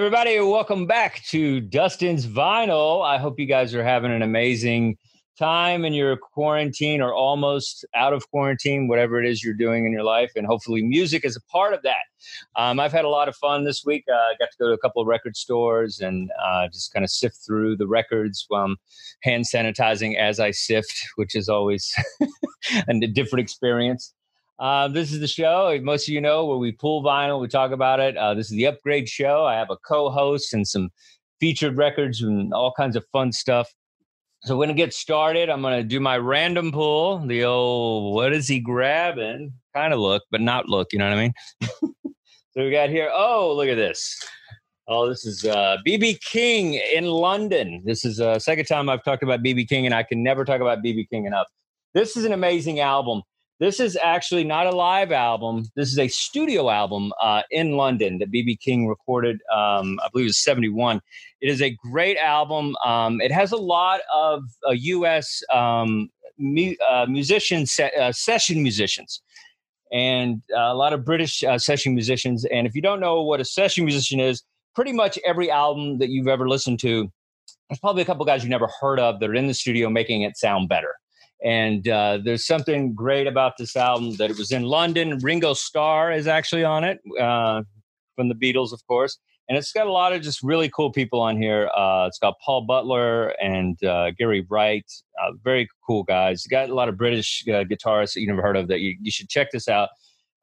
Everybody, welcome back to Dustin's Vinyl. I hope you guys are having an amazing time in your quarantine or almost out of quarantine, whatever it is you're doing in your life. And hopefully, music is a part of that. Um, I've had a lot of fun this week. I uh, got to go to a couple of record stores and uh, just kind of sift through the records while I'm hand sanitizing as I sift, which is always a different experience. Uh, this is the show, most of you know, where we pull vinyl, we talk about it. Uh, this is the Upgrade Show. I have a co host and some featured records and all kinds of fun stuff. So we're going to get started. I'm going to do my random pull, the old, what is he grabbing? Kind of look, but not look, you know what I mean? so we got here, oh, look at this. Oh, this is uh, BB King in London. This is the uh, second time I've talked about BB King, and I can never talk about BB King enough. This is an amazing album. This is actually not a live album. This is a studio album uh, in London that BB King recorded. Um, I believe it was '71. It is a great album. Um, it has a lot of uh, U.S. Um, mu- uh, musicians, uh, session musicians, and uh, a lot of British uh, session musicians. And if you don't know what a session musician is, pretty much every album that you've ever listened to, there's probably a couple guys you've never heard of that are in the studio making it sound better. And uh, there's something great about this album that it was in London. Ringo Starr is actually on it uh, from the Beatles, of course. And it's got a lot of just really cool people on here. Uh, it's got Paul Butler and uh, Gary Wright, uh, very cool guys. Got a lot of British uh, guitarists that you never heard of that you, you should check this out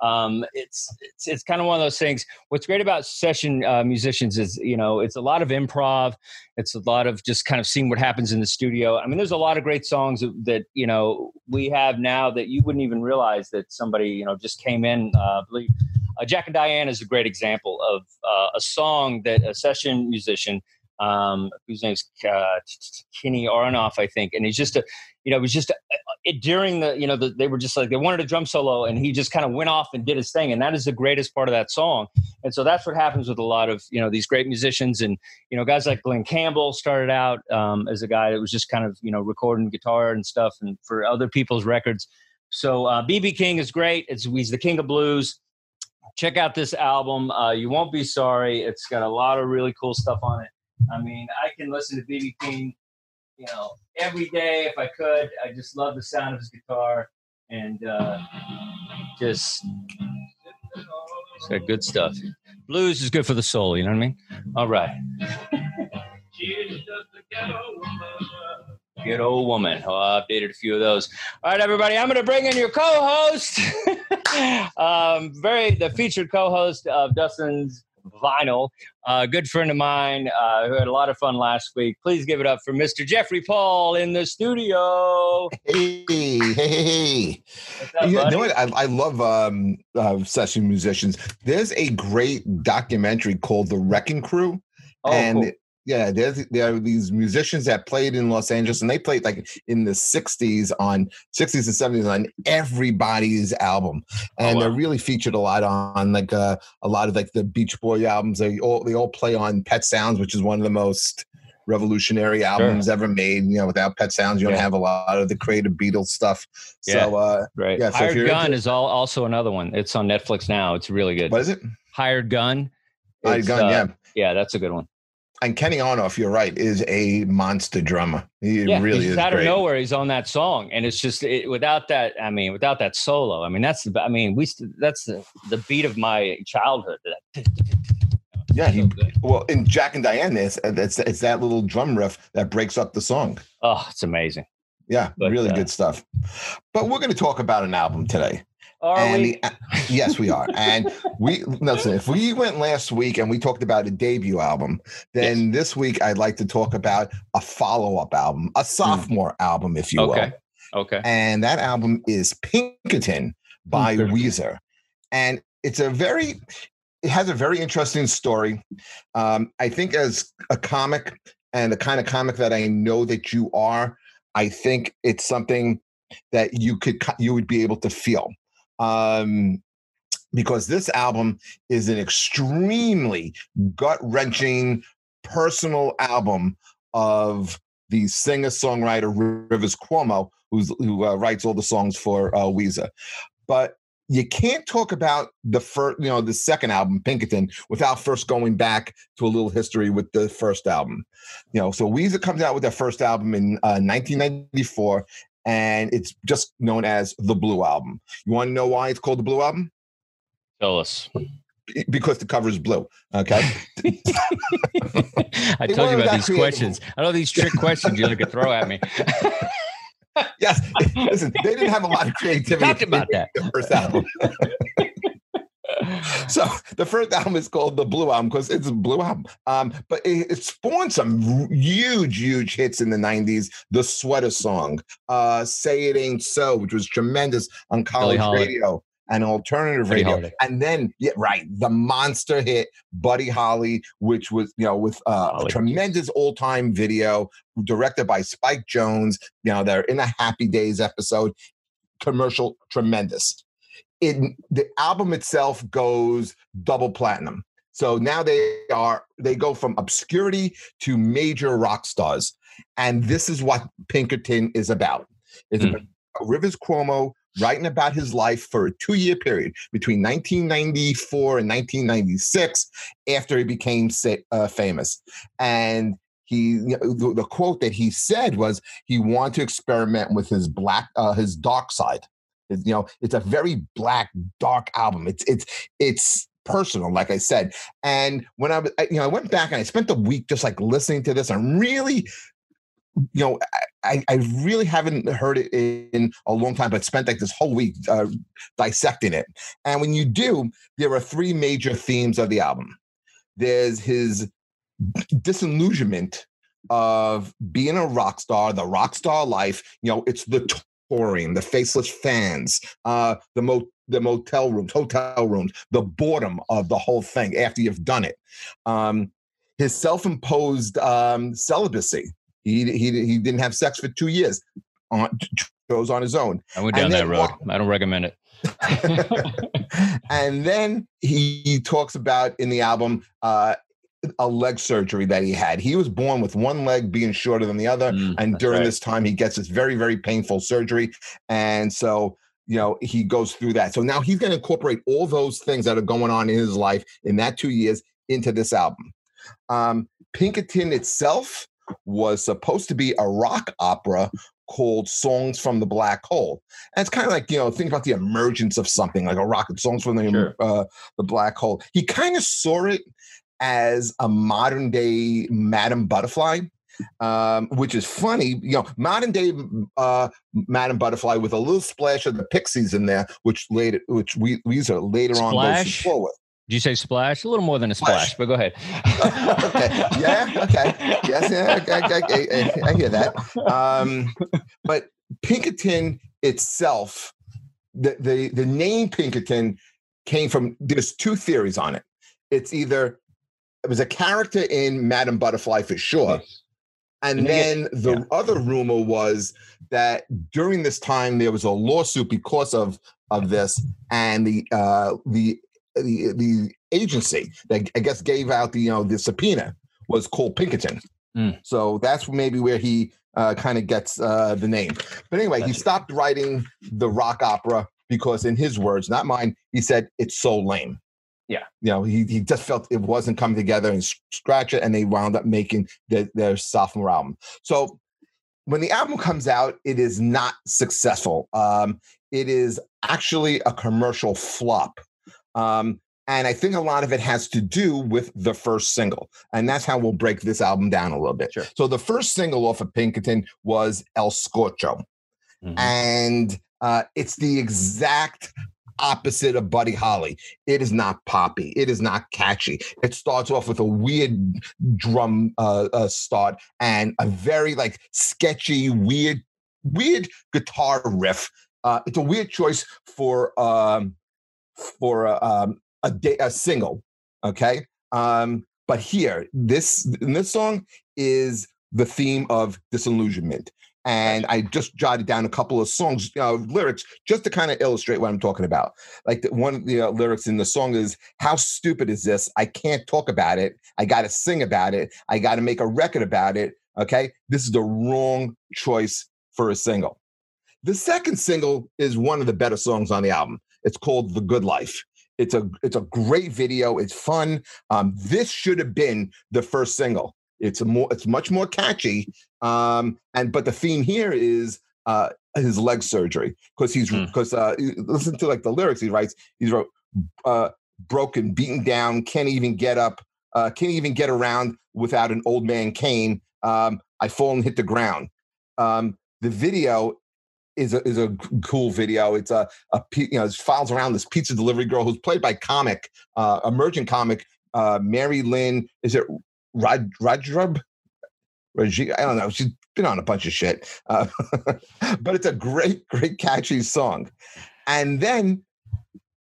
um, it's, it's it's kind of one of those things. What's great about session uh, musicians is you know it's a lot of improv. It's a lot of just kind of seeing what happens in the studio. I mean, there's a lot of great songs that, you know we have now that you wouldn't even realize that somebody you know just came in. Uh, believe uh, Jack and Diane is a great example of uh, a song that a session musician um, whose name's uh, Kenny Aronoff, I think, and he's just a, you know, it was just a, it, during the, you know, the, they were just like they wanted a drum solo, and he just kind of went off and did his thing, and that is the greatest part of that song. And so that's what happens with a lot of you know these great musicians, and you know, guys like Glen Campbell started out um, as a guy that was just kind of you know recording guitar and stuff, and for other people's records. So BB uh, King is great. It's he's the king of blues check out this album. Uh, you won't be sorry. It's got a lot of really cool stuff on it. I mean, I can listen to BB King, you know, every day if I could. I just love the sound of his guitar and uh, just it's got good stuff. Blues is good for the soul. You know what I mean? All right. Good old woman. Oh, I updated a few of those. All right, everybody. I'm going to bring in your co-host, um, very the featured co-host of Dustin's vinyl. A uh, good friend of mine uh, who had a lot of fun last week. Please give it up for Mr. Jeffrey Paul in the studio. Hey, hey, hey. Up, you know what? I, I love um, uh, session musicians. There's a great documentary called The Wrecking Crew. Oh, and cool yeah, there's there are these musicians that played in Los Angeles, and they played like in the '60s on '60s and '70s on everybody's album, oh, and oh, wow. they're really featured a lot on like uh, a lot of like the Beach Boy albums. They all they all play on Pet Sounds, which is one of the most revolutionary albums sure. ever made. You know, without Pet Sounds, you don't have a lot of the creative Beatles stuff. Yeah. So, uh, right. Yeah. So Hired Gun into- is all, also another one. It's on Netflix now. It's really good. What is it? Hired Gun. Hired Gun. Uh, yeah. Yeah, that's a good one and Kenny Aronoff, you're right, is a monster drummer. He yeah, really he's is. Out great. of nowhere, he's on that song, and it's just it, without that. I mean, without that solo. I mean, that's the. I mean, we. That's the the beat of my childhood. Yeah, he, well, in Jack and Diane, it's, it's it's that little drum riff that breaks up the song. Oh, it's amazing. Yeah, but, really uh, good stuff. But we're going to talk about an album today. Are and we? The, yes, we are. And we listen. If we went last week and we talked about a debut album, then yes. this week I'd like to talk about a follow-up album, a hmm. sophomore mm. album, if you okay. will. Okay. And that album is Pinkerton by mm-hmm. Weezer, and it's a very, it has a very interesting story. Um, I think as a comic and the kind of comic that I know that you are, I think it's something that you could you would be able to feel um, because this album is an extremely gut wrenching personal album of the singer songwriter Rivers Cuomo, who uh, writes all the songs for uh, Weezer. But you can't talk about the first, you know, the second album, Pinkerton, without first going back to a little history with the first album. You know, so Weezer comes out with their first album in uh, 1994, and it's just known as the Blue Album. You want to know why it's called the Blue Album? Tell us. Because the cover is blue. Okay. I told you about these questions. I know these trick questions you like to throw at me. yes. Listen, they didn't have a lot of creativity. Talked about that. First album. so the first album is called the Blue Album because it's a Blue Album. Um, but it, it, spawned some huge, huge hits in the '90s. The Sweater Song, uh, "Say It Ain't So," which was tremendous on college radio and alternative Buddy radio. Holly. And then, yeah, right, the monster hit Buddy Holly, which was, you know, with uh, a tremendous old time video directed by Spike Jonze. You know, they're in a Happy Days episode. Commercial, tremendous it the album itself goes double platinum. So now they are they go from obscurity to major rock stars, and this is what Pinkerton is about. It's mm. about Rivers Cuomo writing about his life for a two-year period between 1994 and 1996, after he became uh, famous, and he you know, the, the, quote that he said was he wanted to experiment with his black uh, his dark side you know, it's a very black, dark album. It's it's it's personal, like I said. And when I was, you know, I went back and I spent the week just like listening to this. I'm really, you know, I, I really haven't heard it in a long time, but spent like this whole week uh, dissecting it. And when you do, there are three major themes of the album. There's his disillusionment of being a rock star, the rock star life. You know, it's the touring, the faceless fans, uh, the mo- the motel rooms, hotel rooms, the boredom of the whole thing after you've done it. Um, his self-imposed um, celibacy. He, he he didn't have sex for two years. On, chose on his own. I went down that road. I don't recommend it. and then he talks about in the album uh, a leg surgery that he had. He was born with one leg being shorter than the other. Mm, and during right. this time, he gets this very, very painful surgery. And so, you know, he goes through that. So now he's going to incorporate all those things that are going on in his life in that two years into this album. Um, Pinkerton itself was supposed to be a rock opera called Songs from the Black Hole. And it's kind of like, you know, think about the emergence of something like a rocket, Songs from the, sure. uh, the Black Hole. He kind of saw it as a modern day Madame Butterfly. Um, which is funny, you know, modern day uh, Madame Butterfly with a little splash of the Pixies in there, which later, which we these are later splash? on goes Did you say splash? A little more than a splash, splash. but go ahead. okay. Yeah. Okay. Yes. Yeah. I, I, I, I hear that. Um, but Pinkerton itself, the, the the name Pinkerton came from. There's two theories on it. It's either it was a character in Madame Butterfly for sure. And, and then get, the yeah. other rumor was that during this time there was a lawsuit because of of this, and the uh, the the the agency that I guess gave out the you know the subpoena was called Pinkerton. Mm. So that's maybe where he uh, kind of gets uh, the name. But anyway, he stopped writing the rock opera because, in his words, not mine, he said it's so lame. Yeah. You know, he, he just felt it wasn't coming together and scratch it, and they wound up making their, their sophomore album. So when the album comes out, it is not successful. Um, it is actually a commercial flop. Um, and I think a lot of it has to do with the first single. And that's how we'll break this album down a little bit. Sure. So the first single off of Pinkerton was El Scorcho. Mm-hmm. And uh, it's the exact opposite of Buddy Holly. It is not poppy. It is not catchy. It starts off with a weird drum uh, uh, start and a very like sketchy, weird, weird guitar riff. Uh, it's a weird choice for um, for a, um, a, day, a single. Okay, um, but here, this this song is the theme of disillusionment and I just jotted down a couple of songs uh, lyrics just to kind of illustrate what I'm talking about. Like the, one of the uh, lyrics in the song is, "How stupid is this? I can't talk about it. I got to sing about it. I got to make a record about it." Okay, this is the wrong choice for a single. The second single is one of the better songs on the album. It's called The Good Life. It's a it's a great video. It's fun. Um, this should have been the first single. It's a more it's much more catchy. Um, and but the theme here is uh, his leg surgery because he's because mm. uh, listen to like the lyrics he writes. He's wrote uh, broken, beaten down, can't even get up, uh, can't even get around without an old man cane. Um, I fall and hit the ground. Um, the video is a, is a cool video. It's a, a you know, it files around this pizza delivery girl who's played by comic, uh, emerging comic, uh, Mary Lynn. Is it Rod Rodrub? I don't know. She's been on a bunch of shit, uh, but it's a great, great, catchy song. And then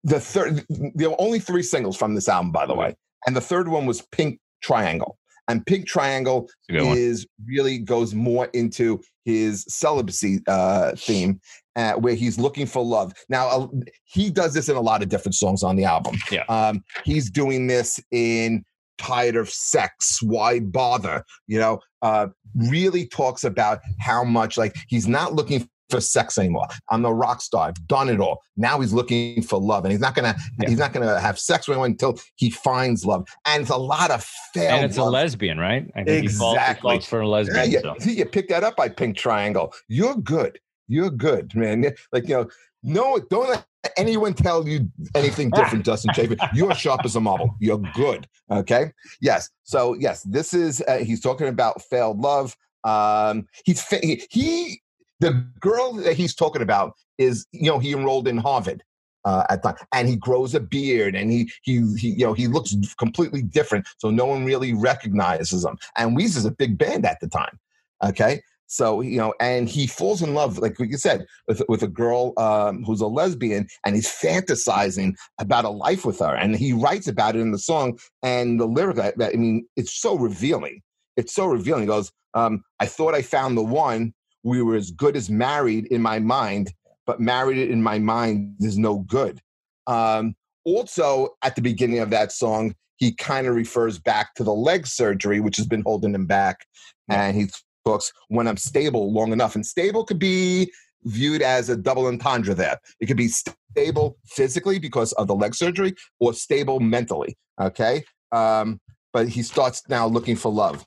the third, there were only three singles from this album, by the way, and the third one was Pink Triangle. And Pink Triangle is really goes more into his celibacy uh, theme, uh, where he's looking for love. Now uh, he does this in a lot of different songs on the album. Yeah, um, he's doing this in "Tired of Sex." Why bother? You know, uh, really talks about how much like he's not looking for sex anymore. I'm a rock star. I've done it all. Now he's looking for love, and he's not gonna yeah. he's not gonna have sex with anyone until he finds love. And it's a lot of failed. And it's love. a lesbian, right? I think exactly. He falls, for a lesbian. Yeah, so. you picked that up by Pink Triangle. You're good. You're good, man. Like you know, no, don't let anyone tell you anything different, Dustin Chafin. You're sharp as a marble. You're good. Okay. Yes. So yes, this is uh, he's talking about failed love. Um, he's he the girl that he's talking about is you know he enrolled in Harvard. Uh, at time, and he grows a beard, and he, he he you know he looks completely different, so no one really recognizes him. And Weezer's a big band at the time, okay. So you know, and he falls in love, like you said, with with a girl um, who's a lesbian, and he's fantasizing about a life with her, and he writes about it in the song. And the lyric, I, I mean, it's so revealing. It's so revealing. He goes, um, "I thought I found the one, we were as good as married in my mind, but married in my mind is no good. Um, also, at the beginning of that song, he kind of refers back to the leg surgery, which has been holding him back. And he talks when I'm stable long enough. And stable could be viewed as a double entendre there. It could be stable physically because of the leg surgery or stable mentally. Okay. Um, but he starts now looking for love.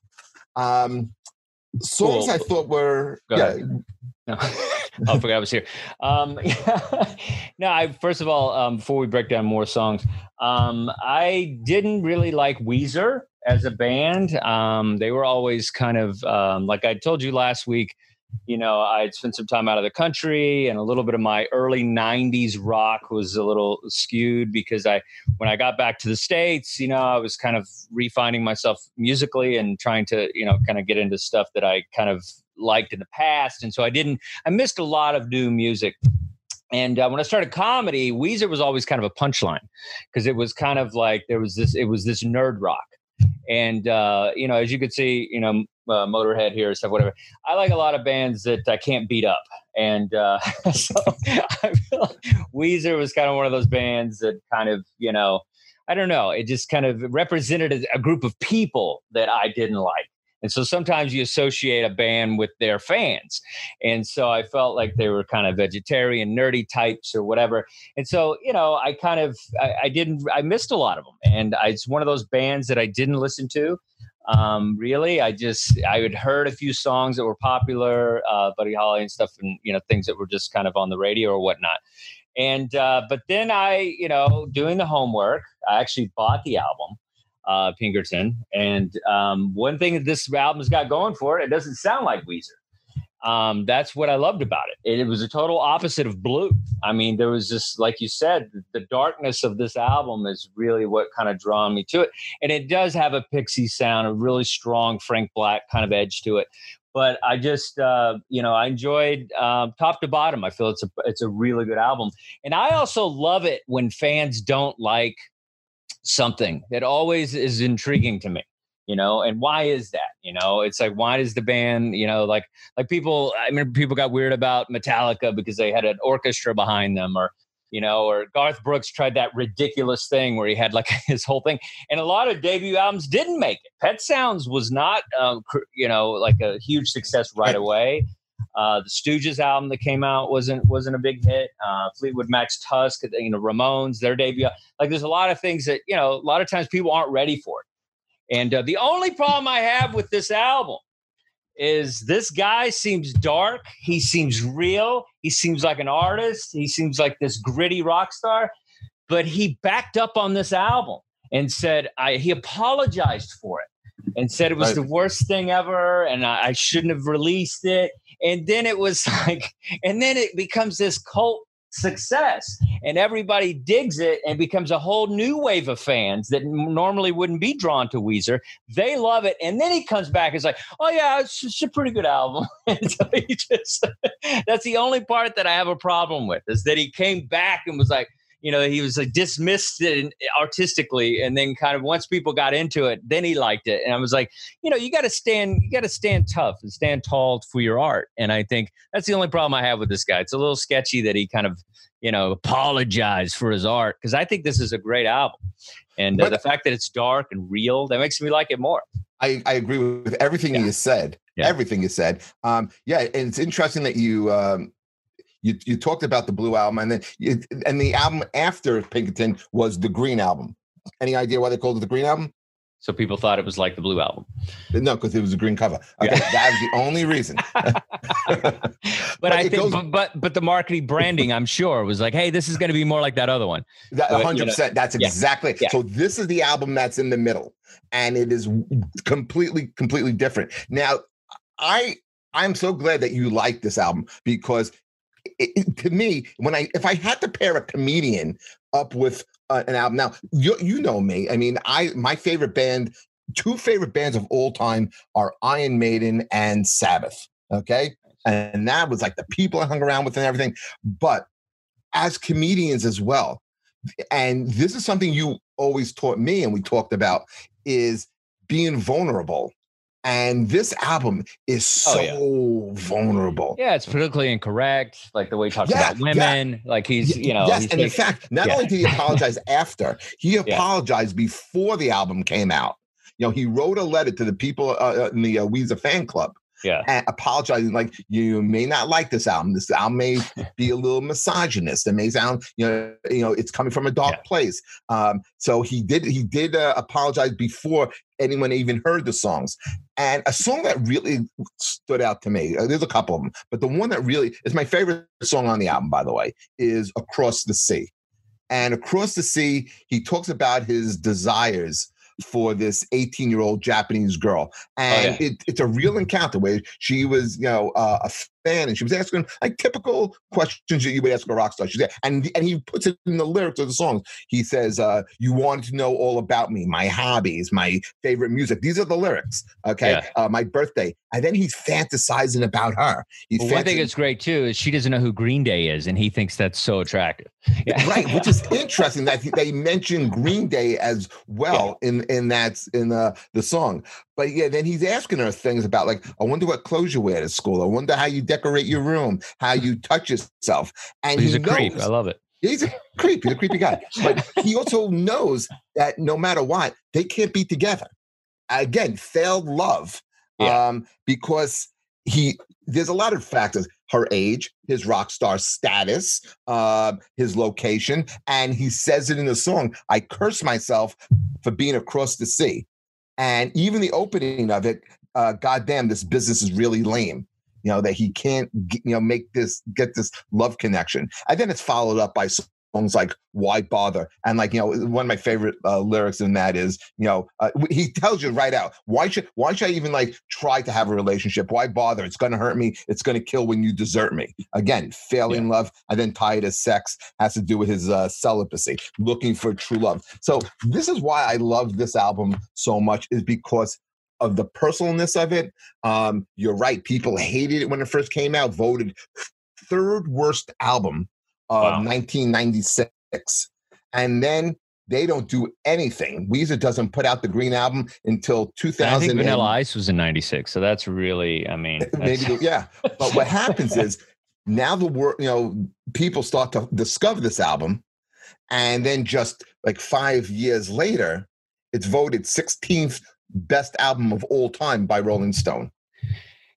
Um, songs cool. I thought were Go yeah. I forgot I was here. Um, yeah. no, I first of all, um, before we break down more songs, um, I didn't really like Weezer as a band. Um, they were always kind of um, like I told you last week you know, I'd spent some time out of the country and a little bit of my early 90s rock was a little skewed because I, when I got back to the States, you know, I was kind of refining myself musically and trying to, you know, kind of get into stuff that I kind of liked in the past. And so I didn't, I missed a lot of new music. And uh, when I started comedy, Weezer was always kind of a punchline because it was kind of like there was this, it was this nerd rock and uh, you know, as you could see, you know, uh, Motorhead here and stuff, whatever. I like a lot of bands that I can't beat up, and uh, so I feel like Weezer was kind of one of those bands that kind of, you know, I don't know, it just kind of represented a group of people that I didn't like. And so sometimes you associate a band with their fans. And so I felt like they were kind of vegetarian, nerdy types or whatever. And so, you know, I kind of, I, I didn't, I missed a lot of them. And I, it's one of those bands that I didn't listen to. Um, really, I just, I had heard a few songs that were popular, uh, Buddy Holly and stuff, and, you know, things that were just kind of on the radio or whatnot. And, uh, but then I, you know, doing the homework, I actually bought the album uh, Pinkerton. And um, one thing that this album's got going for it, it doesn't sound like Weezer. Um, that's what I loved about it. it. was a total opposite of blue. I mean, there was just, like you said, the darkness of this album is really what kind of drawn me to it. And it does have a Pixie sound, a really strong Frank Black kind of edge to it. But I just, uh, you know, I enjoyed um, top to bottom. I feel it's a it's a really good album, and I also love it when fans don't like something It always is intriguing to me you know and why is that you know it's like why does the band you know like like people i mean people got weird about metallica because they had an orchestra behind them or you know or garth brooks tried that ridiculous thing where he had like his whole thing and a lot of debut albums didn't make it pet sounds was not um, you know like a huge success right away Uh, the Stooges album that came out wasn't wasn't a big hit. Uh, Fleetwood Mac's Tusk, you know, Ramones, their debut. Like, there's a lot of things that you know. A lot of times people aren't ready for it. And uh, the only problem I have with this album is this guy seems dark. He seems real. He seems like an artist. He seems like this gritty rock star. But he backed up on this album and said I, he apologized for it and said it was right. the worst thing ever and I, I shouldn't have released it. And then it was like, and then it becomes this cult success and everybody digs it and becomes a whole new wave of fans that normally wouldn't be drawn to Weezer. They love it. And then he comes back and is like, oh, yeah, it's, it's a pretty good album. so just, that's the only part that I have a problem with is that he came back and was like, you know, he was like dismissed it artistically, and then kind of once people got into it, then he liked it. And I was like, you know, you got to stand, you got to stand tough and stand tall for your art. And I think that's the only problem I have with this guy. It's a little sketchy that he kind of, you know, apologized for his art because I think this is a great album, and uh, the fact that it's dark and real that makes me like it more. I, I agree with everything yeah. you said. Yeah. Everything you said. Um, yeah, and it's interesting that you um, you you talked about the Blue album, and then you, and the album after Pinkerton was the Green album. Any idea why they called it the Green album? So people thought it was like the Blue album. No, because it was a green cover. Okay, yeah. that was the only reason. but, but, I think, goes, but, but, the marketing branding, I'm sure, was like, hey, this is going to be more like that other one. That, 100. You know, percent That's exactly. Yeah. So this is the album that's in the middle, and it is completely, completely different. Now, I I'm so glad that you like this album because it, to me, when I if I had to pair a comedian up with uh, an album, now you you know me. I mean, I my favorite band, two favorite bands of all time are Iron Maiden and Sabbath. Okay, and that was like the people I hung around with and everything. But as comedians as well, and this is something you always taught me, and we talked about is being vulnerable and this album is so oh, yeah. vulnerable. Yeah, it's politically incorrect, like the way he talks yeah, about women. Yeah. Like he's, you know, yes. and like, in fact, not only did he apologize after, he apologized before the album came out. You know, he wrote a letter to the people uh, uh in the uh, Weezer fan club yeah. and apologizing like you may not like this album. This album may be a little misogynist. It may sound you know you know it's coming from a dark yeah. place. Um so he did he did uh, apologize before anyone even heard the songs. And a song that really stood out to me uh, there's a couple of them but the one that really is my favorite song on the album by the way is across the sea. And across the sea he talks about his desires for this 18 year old Japanese girl. And oh, yeah. it, it's a real encounter where she was, you know, uh, a fan and she was asking like typical questions that you would ask a rock star. She said, and, and he puts it in the lyrics of the songs. He says, uh, You wanted to know all about me, my hobbies, my favorite music. These are the lyrics. Okay. Yeah. Uh, my birthday. And then he's fantasizing about her. He's well, fantasizing- one thing that's great too is she doesn't know who Green Day is, and he thinks that's so attractive. Yeah. right. Which is interesting that they mention Green Day as well yeah. in, in that in the, the song. But yeah, then he's asking her things about like, I wonder what clothes you wear to school. I wonder how you decorate your room, how you touch yourself. And he's he a knows, creep. I love it. He's a creep. He's a creepy guy. But he also knows that no matter what, they can't be together. Again, failed love. Yeah. Um, because he there's a lot of factors her age his rock star status uh, his location and he says it in the song i curse myself for being across the sea and even the opening of it, uh, goddamn, this business is really lame. You know that he can't, you know, make this get this love connection, and then it's followed up by songs like "Why Bother" and like you know one of my favorite uh, lyrics in that is you know uh, he tells you right out why should why should I even like try to have a relationship? Why bother? It's going to hurt me. It's going to kill when you desert me. Again, failing yeah. love and then Tired of Sex has to do with his uh, celibacy, looking for true love. So this is why I love this album so much is because of the personalness of it. Um, you're right. People hated it when it first came out, voted third worst album of wow. 1996. And then they don't do anything. Weezer doesn't put out the Green Album until 2000. I think Vanilla Ice was in 96. So that's really, I mean, maybe, yeah. But what happens is now the world, you know, people start to discover this album. And then just like five years later, it's voted 16th best album of all time by Rolling Stone.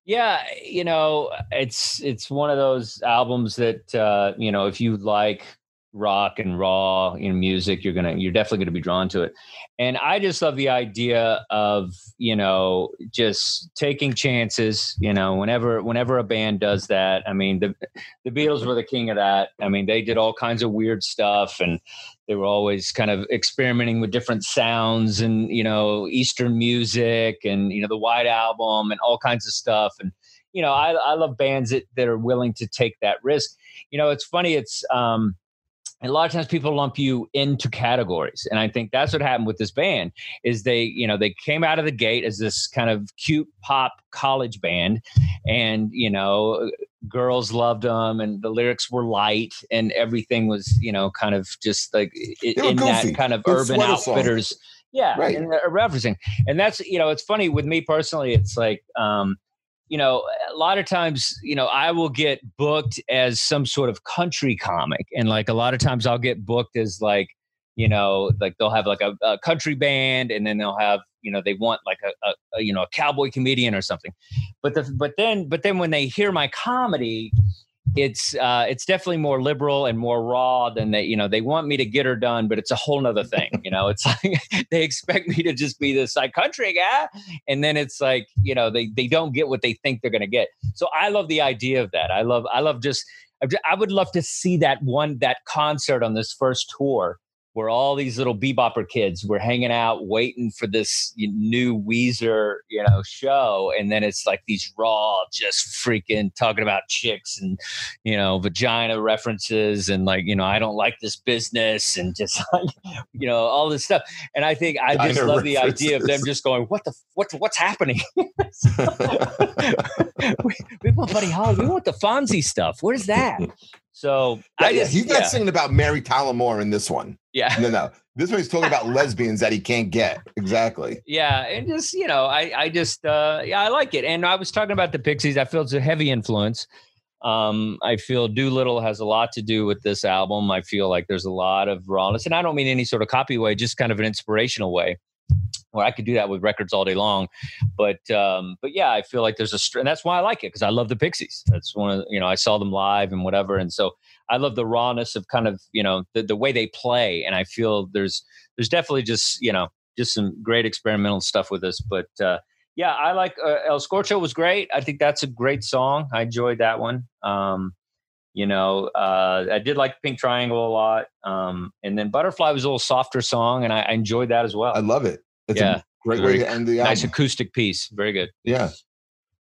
Yeah, you know, it's it's one of those albums that uh, you know, if you like rock and raw you know, music you're gonna you're definitely gonna be drawn to it. And i just love the idea of you know just taking chances you know whenever whenever a band does that i mean the the beatles were the king of that. I mean they did all kinds of weird stuff and they were always kind of experimenting with different sounds and you know eastern music and you know the white album and all kinds of stuff. And you know i, I love bands that, that are willing to take that risk. You know it's funny it's um and a lot of times people lump you into categories. And i think that's what happened with this band is they you know they came out of the gate as this kind of cute pop college band. And you know girls loved them and the lyrics were light and everything was you know kind of just like in that kind of urban outfitters. Song. yeah right. and referencing. And that's you know it's funny with me personally it's like um you know, a lot of times, you know, I will get booked as some sort of country comic. And like a lot of times I'll get booked as like, you know, like they'll have like a, a country band and then they'll have, you know, they want like a, a, a, you know, a cowboy comedian or something. But the, but then, but then when they hear my comedy, it's uh, it's definitely more liberal and more raw than they you know they want me to get her done but it's a whole nother thing you know? It's like they expect me to just be this like country guy and then it's like you know they they don't get what they think they're to get. So i love the idea of that. I love i love just i would love to see that one that concert on this first tour where all these little bebopper kids were hanging out waiting for this new Weezer, you know, show. And then it's like these raw, just freaking talking about chicks and, you know, vagina references and like, you know, I don't like this business and just like, you know, all this stuff. And I think I just love references. the idea of them just going, what the, what, what's happening? we, we want Buddy Holly. We want the Fonzie stuff. What is that? So I just, he's not yeah. singing about Mary Tyler Moore in this one. Yeah. No, no. This one he's talking about lesbians that he can't get. Exactly. Yeah. And just, you know, I, I just, uh, yeah, I like it. And I was talking about the Pixies. I feel it's a heavy influence. Um, I feel Doolittle has a lot to do with this album. I feel like there's a lot of rawness, and I don't mean any sort of copy way, just kind of an inspirational way or I could do that with records all day long. But um, but yeah, I feel like there's a and that's why I like it because I love the Pixies. That's one of you know I saw them live and whatever, and so I love the rawness of kind of you know the the way they play, and I feel there's there's definitely just you know just some great experimental stuff with this, but. Uh, yeah, I like uh, El Scorcho was great. I think that's a great song. I enjoyed that one. Um, you know, uh, I did like Pink Triangle a lot. Um, and then Butterfly was a little softer song, and I, I enjoyed that as well. I love it. It's yeah, a great way to end the album. Nice acoustic piece. Very good. Yeah.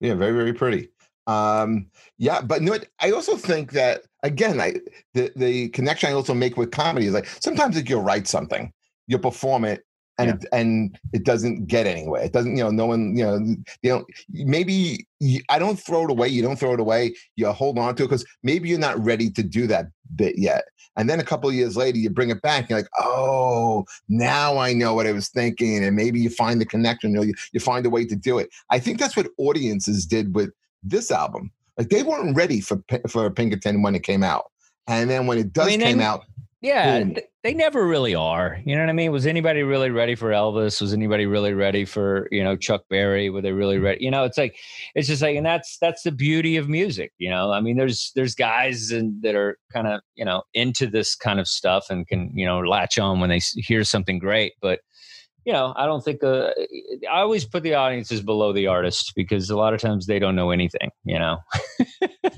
Yeah, very, very pretty. Um, yeah, but what? I also think that again, I the, the connection I also make with comedy is like sometimes if you write something, you perform it and yeah. it, and it doesn't get anywhere. It doesn't, you know, no one, you know, you know, maybe you, I don't throw it away. You don't throw it away. You hold on to it because maybe you're not ready to do that bit yet. And then a couple of years later, you bring it back. You're like, oh, now I know what I was thinking. And maybe you find the connection. You, know, you, you find a way to do it. I think that's what audiences did with this album. Like they weren't ready for for Pinkerton when it came out. And then when it does I mean, came out, yeah, Boom. They never really are. You know what I mean? Was anybody really ready for Elvis? Was anybody really ready for you know Chuck Berry? Were they really mm-hmm. ready? You know, it's like it's just like, and that's that's the beauty of music. You know, I mean, there's there's guys and that are kind of you know into this kind of stuff and can you know latch on when they hear something great, but you know, I don't think uh, I always put the audiences below the artist because a lot of times they don't know anything, you know.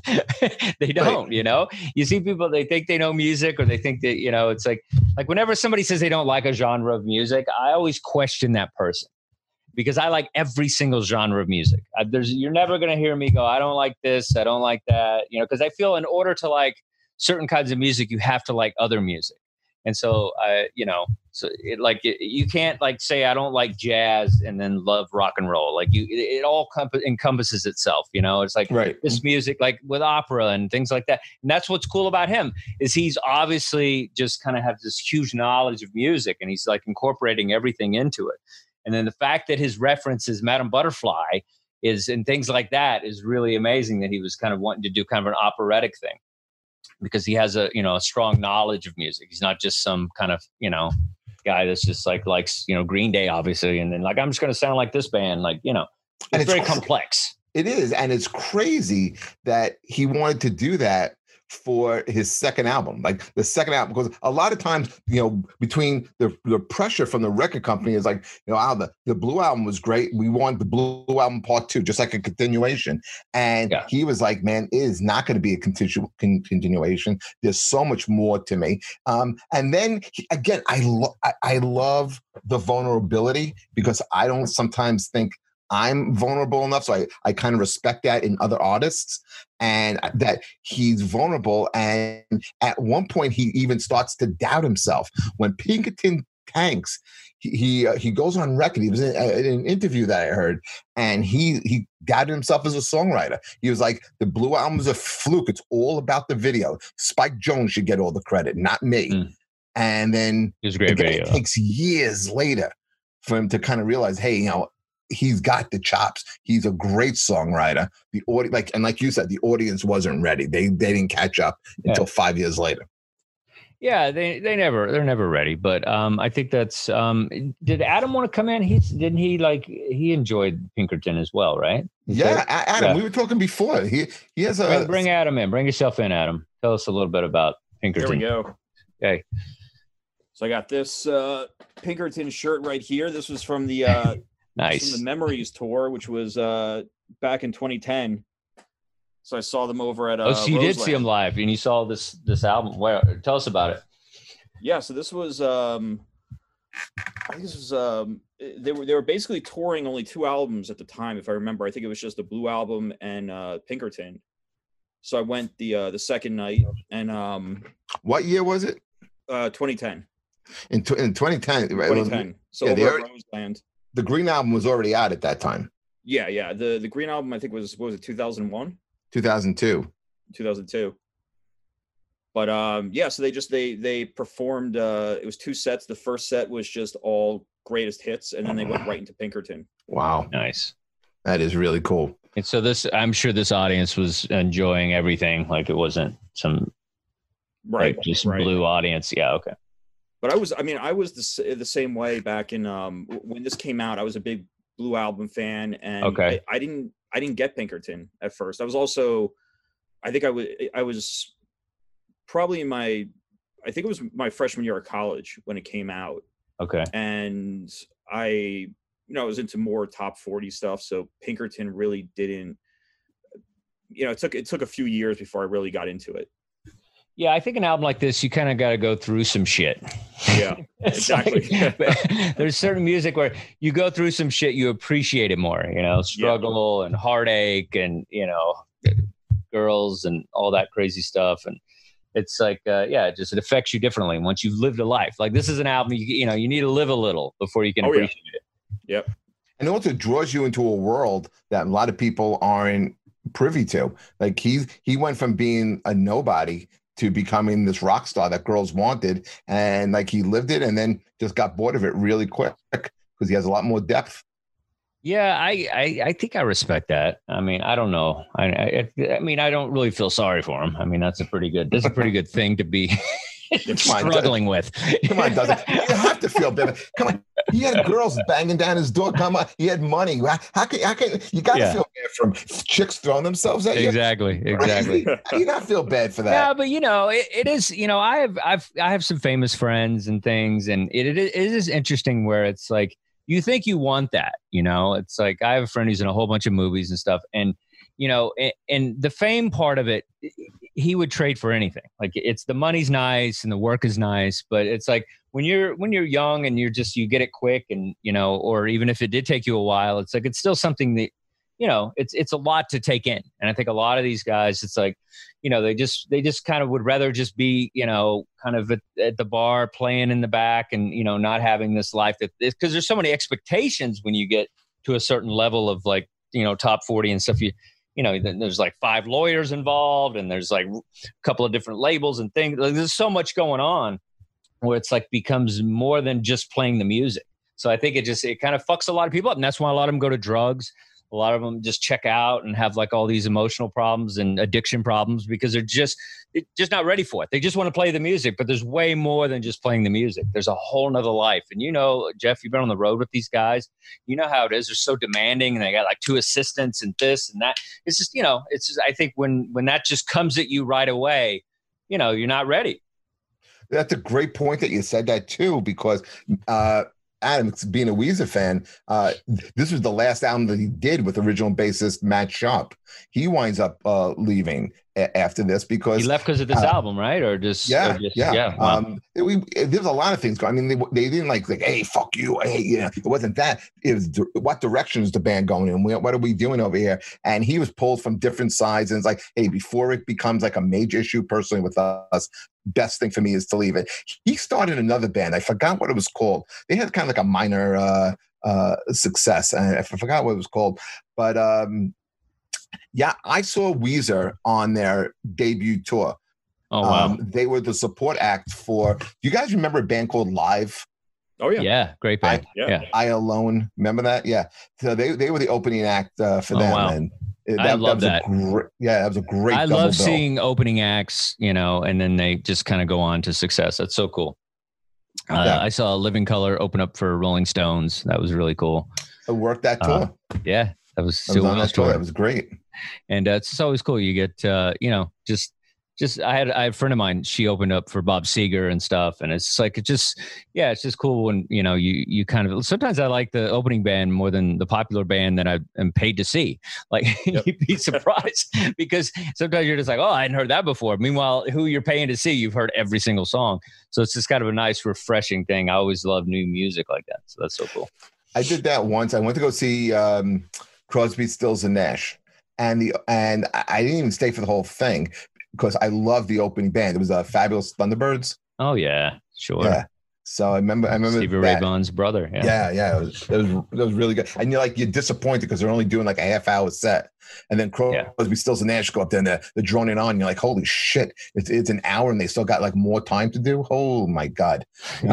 they don't, right. you know. You see people they think they know music or they think that, you know, it's like like whenever somebody says they don't like a genre of music, I always question that person. Because I like every single genre of music. I, there's you're never going to hear me go I don't like this, I don't like that, you know, because I feel in order to like certain kinds of music you have to like other music and so I, you know, so it like it, you can't like say I don't like jazz and then love rock and roll. Like you, it, it all comp- encompasses itself. You know, it's like right. this music, like with opera and things like that. And that's what's cool about him is he's obviously just kind of has this huge knowledge of music, and he's like incorporating everything into it. And then the fact that his reference is Madame Butterfly is and things like that is really amazing. That he was kind of wanting to do kind of an operatic thing because he has a you know a strong knowledge of music. He's not just some kind of you know guy that's just like likes you know Green Day obviously, and then like I'm just going to sound like this band. Like you know, it's, it's very complex. It is, and it's crazy that he wanted to do that for his second album, like the second album, because a lot of times, you know, between the, the pressure from the record company is like, you know, oh, the, the Blue album was great. We want the Blue album part two, just like a continuation. And yeah. he was like, man, it is not going to be a continu- con- continuation. There's so much more to me. Um, and then he, again, I, lo- I, I love the vulnerability because I don't sometimes think I'm vulnerable enough. So I, I kind of respect that in other artists and that he's vulnerable. And at one point, he even starts to doubt himself. When Pinkerton tanks, he he, uh, he goes on record. He was in, uh, in, an interview that I heard, and he he doubted himself as a songwriter. He was like, "The Blue Album is a fluke. It's all about the video. Spike Jonze should get all the credit, not me." Mm. And then it was great again. It takes years later for him to kind of realize, hey, you know, he's got the chops. He's a great songwriter. The audience, like and like you said, the audience wasn't ready. They they didn't catch up yeah. until five years later. Yeah, they they never they're never ready. But um, I think that's um, did Adam want to come in? He's didn't he like he enjoyed Pinkerton as well, right? Is yeah, Adam. Yeah. We were talking before. He he has a bring, bring, Adam in. Bring yourself in, Adam. Tell us a little bit about Pinkerton. Here we go. Okay. So I got this uh, Pinkerton shirt right here. This was from the uh, Nice. From the Memories tour, which was uh, back in 2010. So I saw them over at. Uh, oh, so you Roseland. did see them live, and you saw this this album. Where? Tell us about it. Yeah, so this was. um I think this was. um They were they were basically touring only two albums at the time, if I remember. I think it was just the Blue album and uh Pinkerton. So I went the uh the second night, and um. What year was it? Uh, 2010. In, t- in 2010, 2010. So yeah, over Roseland the Green album was already out at that time. Yeah, yeah. The the Green album I think was was it 2001? 2002. 2002. But um yeah, so they just they they performed uh it was two sets. The first set was just all greatest hits and then they went right into Pinkerton. Wow. Nice. That is really cool. And so this I'm sure this audience was enjoying everything like it wasn't some right like just right. blue audience. Yeah, okay but I was, I mean, I was the, the same way back in um, when this came out. I was a big Blue Album fan, and okay. I, I, didn't, I didn't get Pinkerton at first. I was also, I think I was, I was probably in my, I think it was my freshman year of college when it came out. Okay, and I, you know, I was into more top forty stuff, so Pinkerton really didn't. You know, it took it took a few years before I really got into it. Yeah, I think an album like this, you kind of got to go through some shit. Yeah, exactly. Like, there's certain music where you go through some shit, you appreciate it more. You know, struggle yeah. and heartache, and you know, girls and all that crazy stuff, and it's like, uh, yeah, it just it affects you differently once you've lived a life. Like this is an album, you, you know, you need to live a little before you can oh, appreciate yeah. it. Yep. And also draws you into a world that a lot of people aren't privy to. Like he's he went from being a nobody to becoming this rock star that girls wanted. And like he lived it and then just got bored of it really quick because he has a lot more depth. Yeah, I, I, I think I respect that. I mean, I don't know. I, I, I mean, I don't really feel sorry for him. I mean, that's a pretty good. That's a pretty good thing to be struggling with. Come on, doesn't you have to feel better? Come on, he had girls banging down his door. Come on, he had money. How can, how can you got to yeah. feel bad from chicks throwing themselves at you? Exactly, exactly. How do you not feel bad for that? Yeah, but you know, it, it is. You know, I have I've I have some famous friends and things, and it, it it is interesting where it's like you think you want that. You know, it's like I have a friend who's in a whole bunch of movies and stuff, and you know, and, and the fame part of it, he would trade for anything. Like it's the money's nice and the work is nice, but it's like when you're when you're young and you're just you get it quick and you know, or even if it did take you a while, it's like it's still something that you know it's it's a lot to take in and i think a lot of these guys it's like you know they just they just kind of would rather just be you know kind of at, at the bar playing in the back and you know not having this life that because there's so many expectations when you get to a certain level of like you know top 40 and stuff you you know, there's like five lawyers involved and there's like a couple of different labels and things. Like, there's so much going on where it's like becomes more than just playing the music. So I think it just, it kind of fucks a lot of people up. And that's why a lot of them go to drugs. A lot of them just check out and have like all these emotional problems and addiction problems because they're just just not ready for it. They just want to play the music, but there's way more than just playing the music. There's a whole nother life. And you know, Jeff, you've been on the road with these guys. You know how it is. They're so demanding and they got like two assistants and this and that. It's just, you know, it's just I think when when that just comes at you right away, you know, you're not ready. That's a great point that you said that too, because uh, Adam, being a Weezer fan, uh, this was the last album that he did with original bassist Matt Sharp. He winds up uh, leaving after this because he left because of this uh, album, right? Or just yeah, or just, yeah. yeah. Wow. Um, we, there's a lot of things. going I mean, they, they didn't like like, hey, fuck you, hey, yeah. It wasn't that. It was what direction is the band going in? What are we doing over here? And he was pulled from different sides, and it's like, hey, before it becomes like a major issue personally with us, best thing for me is to leave it. He started another band. I forgot what it was called. They had kind of like a minor uh, uh, success. I, I forgot what it was called, but um, yeah, I saw Weezer on their debut tour. Oh wow! Um, they were the support act for. Do you guys remember a band called Live? Oh yeah, yeah, great band. I, yeah. I alone remember that. Yeah, so they they were the opening act uh, for oh, them, wow. and that, I love that. that. Great, yeah, that was a great. I love bill. seeing opening acts, you know, and then they just kind of go on to success. That's so cool. Uh, yeah. I saw Living Colour open up for Rolling Stones. That was really cool. I worked that tour. Uh, yeah, that was, was on that tour. That was great. And uh, it's always cool. You get, uh, you know, just just I had I had a friend of mine. She opened up for Bob Seger and stuff, and it's like it just yeah, it's just cool when you know you you kind of sometimes I like the opening band more than the popular band that I am paid to see. Like yep. you'd be surprised because sometimes you're just like, oh, I hadn't heard that before. Meanwhile, who you're paying to see, you've heard every single song. So it's just kind of a nice, refreshing thing. I always love new music like that. So that's so cool. I did that once. I went to go see um, Crosby, Stills, and Nash and the and I didn't even stay for the whole thing because I love the opening band. It was a uh, Fabulous Thunderbirds. Oh yeah, sure. Yeah. So I remember, I remember Stevie Ray Vaughan's brother. Yeah, yeah, yeah. It was, it was, it was really good. And you're like, you're disappointed because they're only doing like a half hour set, and then Crosby, yeah. Stills, and Nash go up there and they're, they're droning on. You're like, holy shit, it's it's an hour and they still got like more time to do. Oh my god.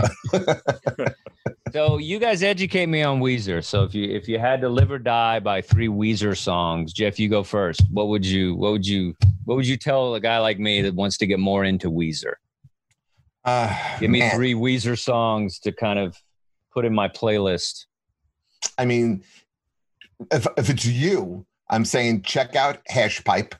so you guys educate me on Weezer. So if you if you had to live or die by three Weezer songs, Jeff, you go first. What would you what would you what would you tell a guy like me that wants to get more into Weezer? Uh, Give me man. three Weezer songs to kind of put in my playlist. I mean, if if it's you, I'm saying check out Hash Pipe.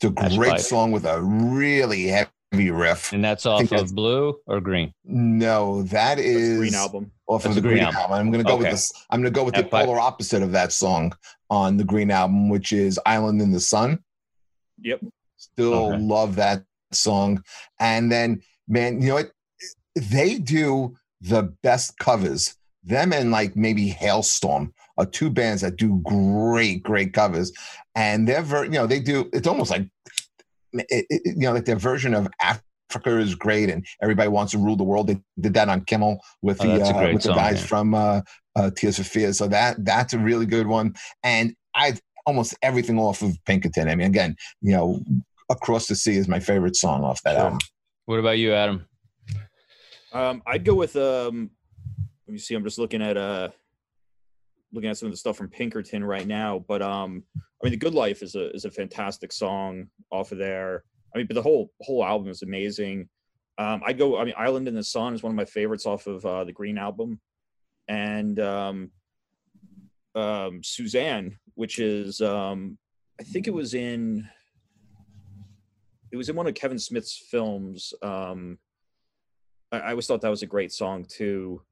It's a Hash great Pipe. song with a really heavy riff. And that's off of that's, Blue or Green? No, that is Green album. Off that's of the Green, album. album. I'm gonna go okay. with this. I'm gonna go with the polar opposite of that song on the Green album, which is Island in the Sun. Yep. Still okay. love that song. And then man, you know what? They do the best covers. Them and like maybe Halestorm are two bands that do great, great covers. And they're, ver- you know, they do, it's almost like, it, it, you know, like their version of Africa is great and everybody wants to rule the world. They did that on Kimmel with oh, the uh, with song, the guys yeah. from uh, uh, Tears for Fears. So that that's a really good one. And I almost everything off of Pinkerton. I mean, again, you know, Across the Sea is my favorite song off that sure. album. What about you, Adam? Um, I'd go with um, let me see. I'm just looking at uh, looking at some of the stuff from Pinkerton right now. But um, I mean, the Good Life is a is a fantastic song off of there. I mean, but the whole whole album is amazing. Um, I go. I mean, Island in the Sun is one of my favorites off of uh, the Green album, and um, um, Suzanne, which is um, I think it was in it was in one of Kevin Smith's films. Um, I, I always thought that was a great song too.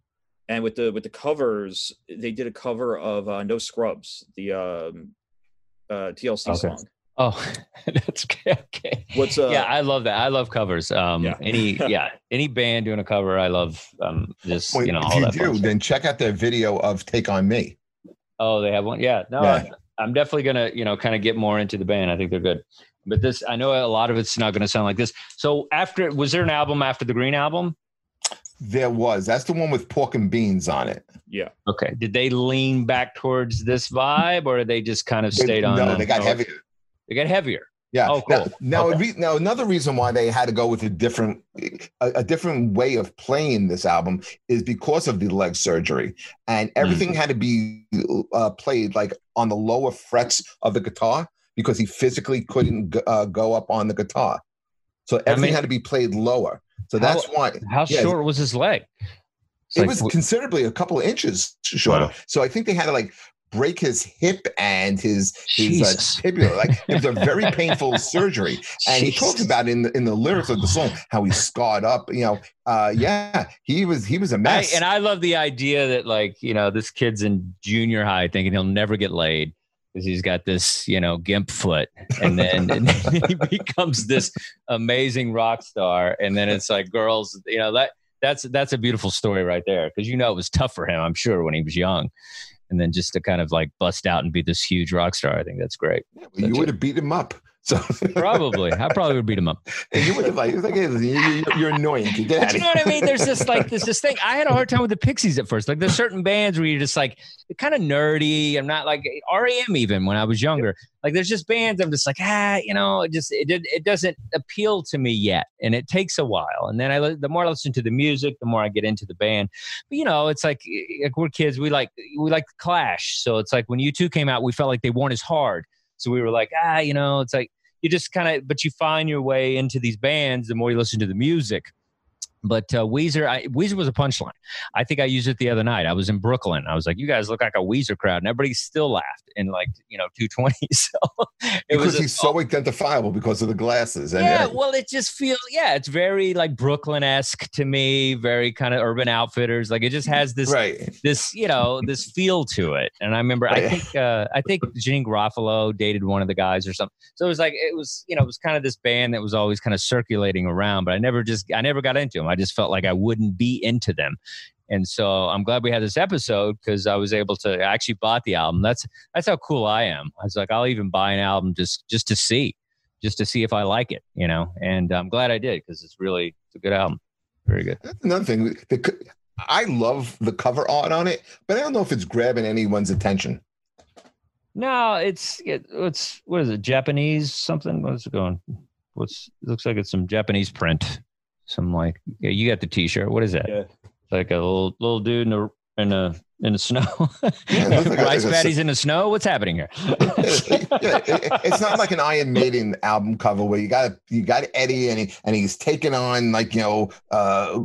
And with the with the covers, they did a cover of uh, "No Scrubs," the um, uh, TLC okay. song. Oh, that's okay. okay. What's uh, yeah, I love that. I love covers. Um, yeah. any yeah, any band doing a cover, I love. Um, just you know, if you do, then check out their video of "Take on Me." Oh, they have one. Yeah, no, yeah. I, I'm definitely gonna you know kind of get more into the band. I think they're good. But this, I know a lot of it's not going to sound like this. So after, was there an album after the Green album? There was. That's the one with pork and beans on it. Yeah. Okay. Did they lean back towards this vibe, or they just kind of stayed on? No, the, they got heavier. They got heavier. Yeah. Oh, cool. Now, now, okay. re- now, another reason why they had to go with a different, a, a, different way of playing this album is because of the leg surgery, and everything mm. had to be uh, played like on the lower frets of the guitar because he physically couldn't uh, go up on the guitar. So everything I mean, had to be played lower. So that's how, why. How yeah, short was his leg? It's it like, was considerably a couple of inches shorter. Wow. So I think they had to like break his hip and his his uh, tibia. Like it was a very painful surgery. And he talks about in the in the lyrics of the song how he scarred up. You know, uh, yeah, he was he was a mess. I, and I love the idea that like you know this kid's in junior high thinking he'll never get laid because he's got this you know gimp foot, and then, and then he becomes this amazing rock star, and then it's like girls, you know that that's that's a beautiful story right there because you know it was tough for him, I'm sure, when he was young and then just to kind of like bust out and be this huge rock star. I think that's great. Yeah, well, you would have beat him up. So probably, I probably would beat him up. you would have like, like you're, you're annoying. Get but you know what I mean? There's this like there's this thing. I had a hard time with the Pixies at first. Like there's certain bands where you're just like kind of nerdy. I'm not like REM even when I was younger. Like there's just bands I'm just like ah, you know, it just it it doesn't appeal to me yet, and it takes a while. And then I the more I listen to the music, the more I get into the band. But you know, it's like like we're kids. We like we like Clash, so it's like when U2 came out, we felt like they weren't as hard. So we were like, ah, you know, it's like you just kind of, but you find your way into these bands the more you listen to the music. But uh, Weezer, I, Weezer was a punchline. I think I used it the other night. I was in Brooklyn. I was like, "You guys look like a Weezer crowd," and everybody still laughed in like you know 220. So it because was he's a, so identifiable because of the glasses. And, yeah, well, it just feels yeah, it's very like Brooklyn esque to me. Very kind of Urban Outfitters. Like it just has this right. this you know this feel to it. And I remember I think uh, I think Janeane Garofalo dated one of the guys or something. So it was like it was you know it was kind of this band that was always kind of circulating around, but I never just I never got into them. I just felt like I wouldn't be into them. And so I'm glad we had this episode because I was able to I actually bought the album. That's that's how cool I am. I was like, I'll even buy an album just just to see, just to see if I like it, you know. And I'm glad I did because it's really it's a good album. Very good. That's another thing. I love the cover art on it, but I don't know if it's grabbing anyone's attention. No, it's it, it's what is it? Japanese something? What's it going? What's it looks like it's some Japanese print some like yeah, you got the t-shirt. What is that? Yeah. Like a little little dude in a in a in the snow. Yeah, like Rice patties in the snow. What's happening here? it's not like an Iron Maiden album cover where you got you got Eddie and he, and he's taking on like you know uh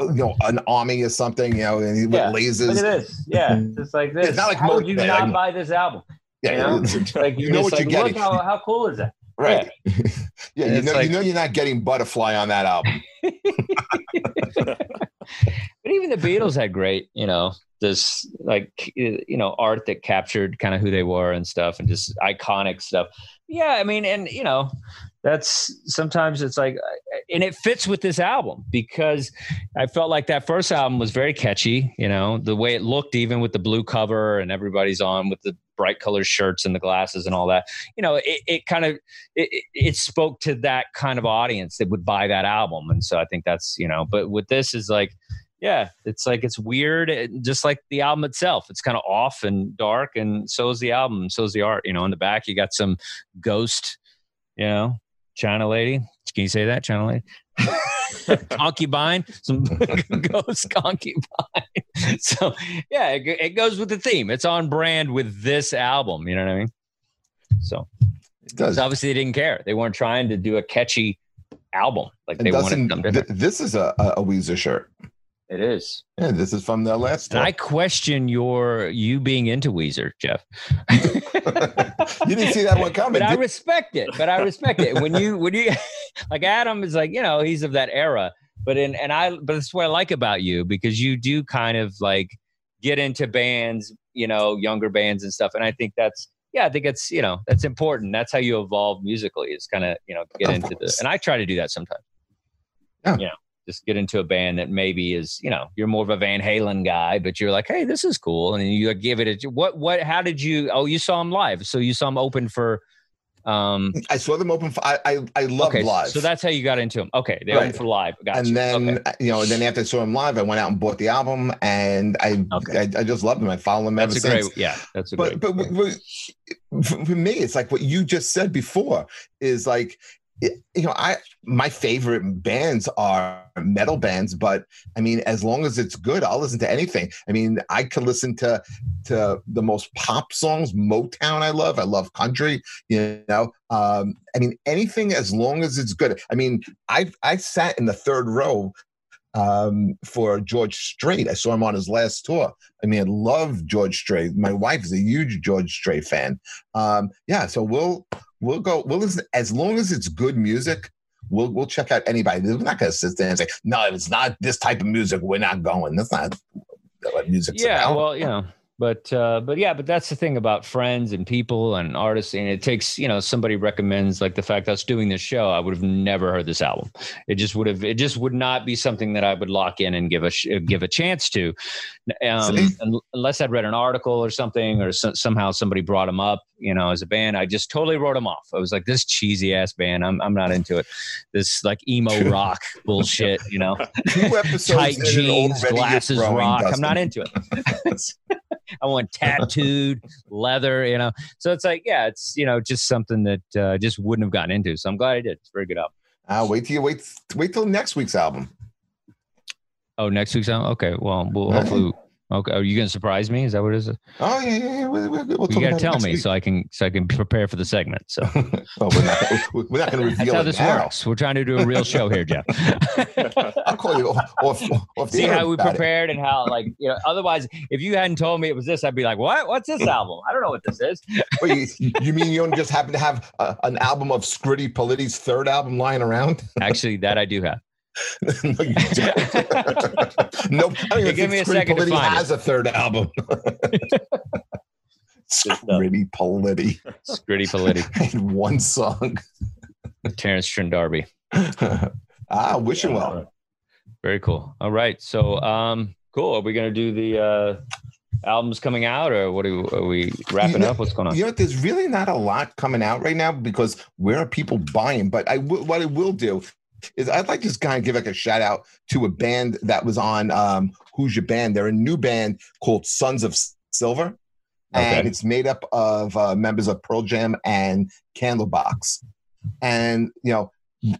you know an army or something you know and he yeah. with lasers. Look at this. Yeah, just like this. It's not like how would you not buy this album? Yeah, you know, like you know what like, you're getting. Look how, how cool is that? Right. Yeah, you know like, you know you're not getting Butterfly on that album. but even the Beatles had great, you know, this like you know art that captured kind of who they were and stuff, and just iconic stuff. Yeah, I mean, and you know, that's sometimes it's like, and it fits with this album because I felt like that first album was very catchy. You know, the way it looked, even with the blue cover and everybody's on with the bright colored shirts and the glasses and all that. You know, it, it kind of it, it spoke to that kind of audience that would buy that album, and so I think that's you know. But with this is like, yeah, it's like it's weird, eh, just like the album itself. It's kind of off and dark, and so is the album, so is the art. You know, in the back you got some ghost, you know, China lady. Can you say that, China lady? concubine, some ghost concubine. so yeah, it, it, goes with the theme. It's on brand with this album. You know what I mean? So it does. Obviously, they didn't care. They weren't trying to do a catchy album. Like they wanted th- This is a, a Weezer shirt. It is. Yeah, this is from the last. And I question your you being into Weezer, Jeff. you didn't see that one coming. But I respect it. But I respect it. When you when you like Adam is like you know he's of that era. But in and I but that's what I like about you because you do kind of like get into bands, you know, younger bands and stuff. And I think that's yeah, I think it's you know that's important. That's how you evolve musically. Is kind of you know get of into course. the and I try to do that sometimes. Yeah. You know, just get into a band that maybe is you know you're more of a Van Halen guy, but you're like, hey, this is cool, and you give it a what what how did you? Oh, you saw him live, so you saw him open for Um, I saw them open. For, I I, I love okay, live. So that's how you got into them. Okay, they right. opened for live. Gotcha. And then okay. you know, then after I saw them live, I went out and bought the album, and I okay. I, I, just love them. I follow them that's ever since. Great, yeah, that's a but, great. But, but for me, it's like what you just said before is like you know i my favorite bands are metal bands but i mean as long as it's good i'll listen to anything. I mean i can listen to to the most pop songs motown i love i love country you know um i mean anything as long as it's good. I mean i i sat in the third row um, for George Strait. I saw him on his last tour. I mean, I love George Strait. My wife is a huge George Strait fan. Um, yeah, so we'll we'll go. We'll listen as long as it's good music. We'll we'll check out anybody. We're not going to sit there and say, no, if it's not this type of music, we're not going. That's not what music's yeah, about. well, you know, but uh, but yeah, but that's the thing about friends and people and artists, and it takes you know somebody recommends like the fact us doing this show. I would have never heard this album. It just would have. It just would not be something that I would lock in and give a give a chance to, um, unless I'd read an article or something, or so, somehow somebody brought them up. You know, as a band, I just totally wrote them off. I was like, this cheesy ass band. I'm I'm not into it. This like emo rock bullshit. You know, tight jeans, glasses rock. I'm not into it. I want tattooed leather, you know. So it's like, yeah, it's you know just something that uh, just wouldn't have gotten into. So I'm glad I did. It's very good album. Uh, wait till you wait wait till next week's album. Oh, next week's album. Okay, well, we'll hopefully Okay, are you going to surprise me? Is that what it is? Oh yeah, yeah. yeah. We'll, we'll, we'll you got to tell me week. so I can so I can prepare for the segment. So well, we're not we're not going to reveal. That's how this now. works. We're trying to do a real show here, Jeff. I'll call you off. off, off See how we prepared it. and how like you know. Otherwise, if you hadn't told me it was this, I'd be like, "What? What's this album? I don't know what this is." Wait, you, you mean you don't just happen to have a, an album of Scritti Politti's third album lying around? Actually, that I do have. No, you don't. nope. I mean, give me a second to find has it. a third album. Scritti Politti. Scritti Politti. and one song. Terence Trent D'Arby. ah, wishing well. Very cool. All right. So, um, cool. Are we going to do the uh, albums coming out or what are we, are we wrapping you know, up? What's going on? You know, there's really not a lot coming out right now because where are people buying? But I w- what I will do is I'd like to just kind of give like a shout out to a band that was on um, Who's Your Band? They're a new band called Sons of Silver. Okay. And it's made up of uh, members of Pearl Jam and Candlebox. And, you know,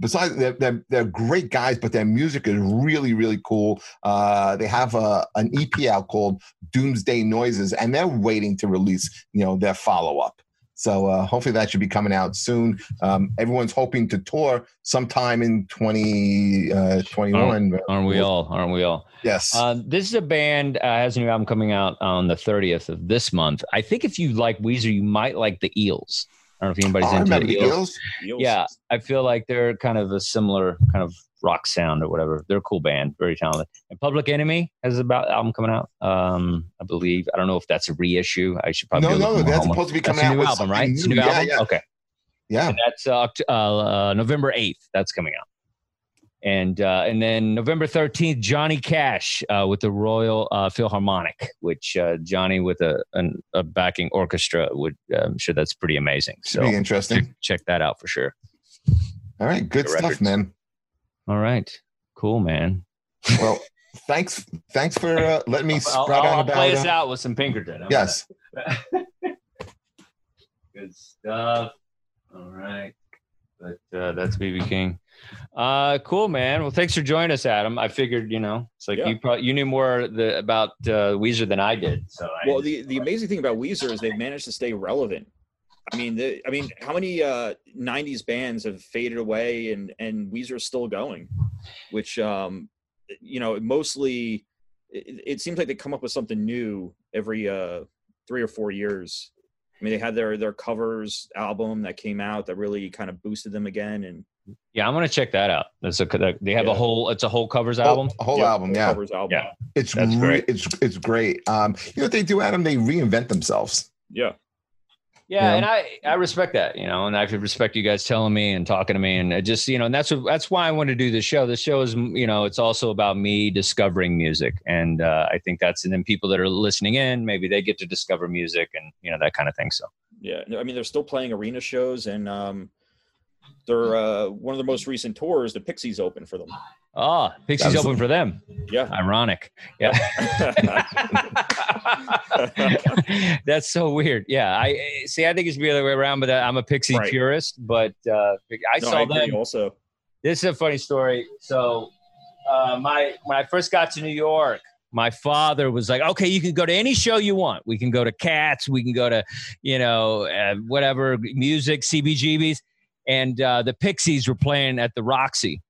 besides they're, they're, they're, great guys but their music is really really cool uh, they have a, an ep out called doomsday noises and they're waiting to release you know their follow-up so uh, hopefully that should be coming out soon. Um, everyone's hoping to tour sometime in 2021. Uh, aren't, aren't, we all? Aren't we all? Yes. Uh, this is a band uh, has a new album coming out on the 30th of this month. I think if you like Weezer, you might like the Eels. I don't know if anybody's oh, into the Eels. Eels. Yeah, I feel like they're kind of a similar kind of rock sound or whatever. They're a cool band, very talented. And Public Enemy has about album coming out. Um, I believe. I don't know if that's a reissue. I should probably no, no. That's supposed to be coming that's out. new album, right? It's a new yeah, album. Yeah. Okay. Yeah. And that's uh, uh, November eighth. That's coming out. And uh, and then November thirteenth, Johnny Cash uh, with the Royal uh, Philharmonic, which uh, Johnny with a, an, a backing orchestra would. I'm sure that's pretty amazing. So pretty interesting. Check, check, that out for sure. All right, good stuff, man. All right. Cool, man. Well, thanks. Thanks for uh, letting me spread I'll, I'll, I'll about. play us uh, out with some Pinkerton. Yes. Good stuff. All right. But uh, that's BB King. Uh, cool, man. Well, thanks for joining us, Adam. I figured, you know, it's like yeah. you probably you knew more the, about uh, Weezer than I did. So, well, the the amazing thing about Weezer is they've managed to stay relevant I mean, the, I mean, how many uh, '90s bands have faded away, and and Weezer's still going, which um, you know, mostly it, it, seems like they come up with something new every uh, three or four years. I mean, they had their their covers album that came out that really kind of boosted them again, and yeah, I'm gonna check that out. That's a they have yeah. a whole it's a whole covers album. A whole album, yeah. Covers album. Yeah, it's re- great. It's it's great. Um, you know what they do, Adam? They reinvent themselves. Yeah. Yeah, and I I respect that, you know, and I respect you guys telling me and talking to me, and just you know, and that's what that's why I want to do this show. The show is you know, it's also about me discovering music, and uh, I think that's and then people that are listening in, maybe they get to discover music and you know that kind of thing. So Yeah, I mean they're still playing arena shows, and um, they're uh, one of the most recent tours. The Pixies open for them. Oh, Pixies open for them. Yeah, ironic. Yeah, that's so weird. Yeah, I see. I think it's the other way around, but I'm a Pixie right. purist. But uh, I no, saw I them also. This is a funny story. So, uh, my when I first got to New York, my father was like, okay, you can go to any show you want. We can go to Cats, we can go to, you know, uh, whatever music, CBGBs. And uh, the Pixies were playing at the Roxy.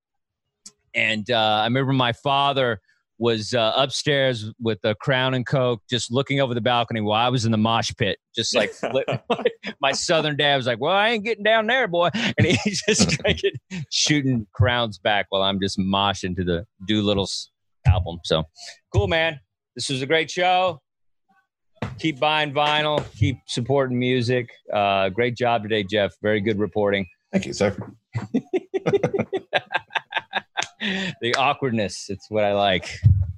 And uh, I remember my father was uh, upstairs with a crown and coke, just looking over the balcony while I was in the mosh pit, just like my southern dad was like, "Well, I ain't getting down there, boy," and he's just drinking, shooting crowns back while I'm just moshing to the Doolittle's album. So cool, man. This was a great show. Keep buying vinyl. Keep supporting music. Uh, great job today, Jeff. Very good reporting. Thank you, sir. the awkwardness. It's what I like.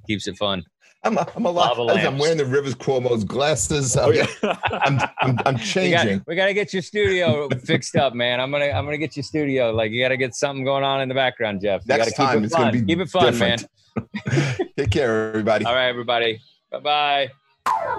Keeps it fun. I'm a, I'm a lot. I'm wearing the Rivers Cuomo's glasses. Oh, I'm, oh, yeah. I'm, I'm, I'm, changing. We got to get your studio fixed up, man. I'm gonna I'm gonna get your studio. Like you got to get something going on in the background, Jeff. You Next time, it's gonna be keep it fun, different. man. Take care, everybody. All right, everybody. Bye bye.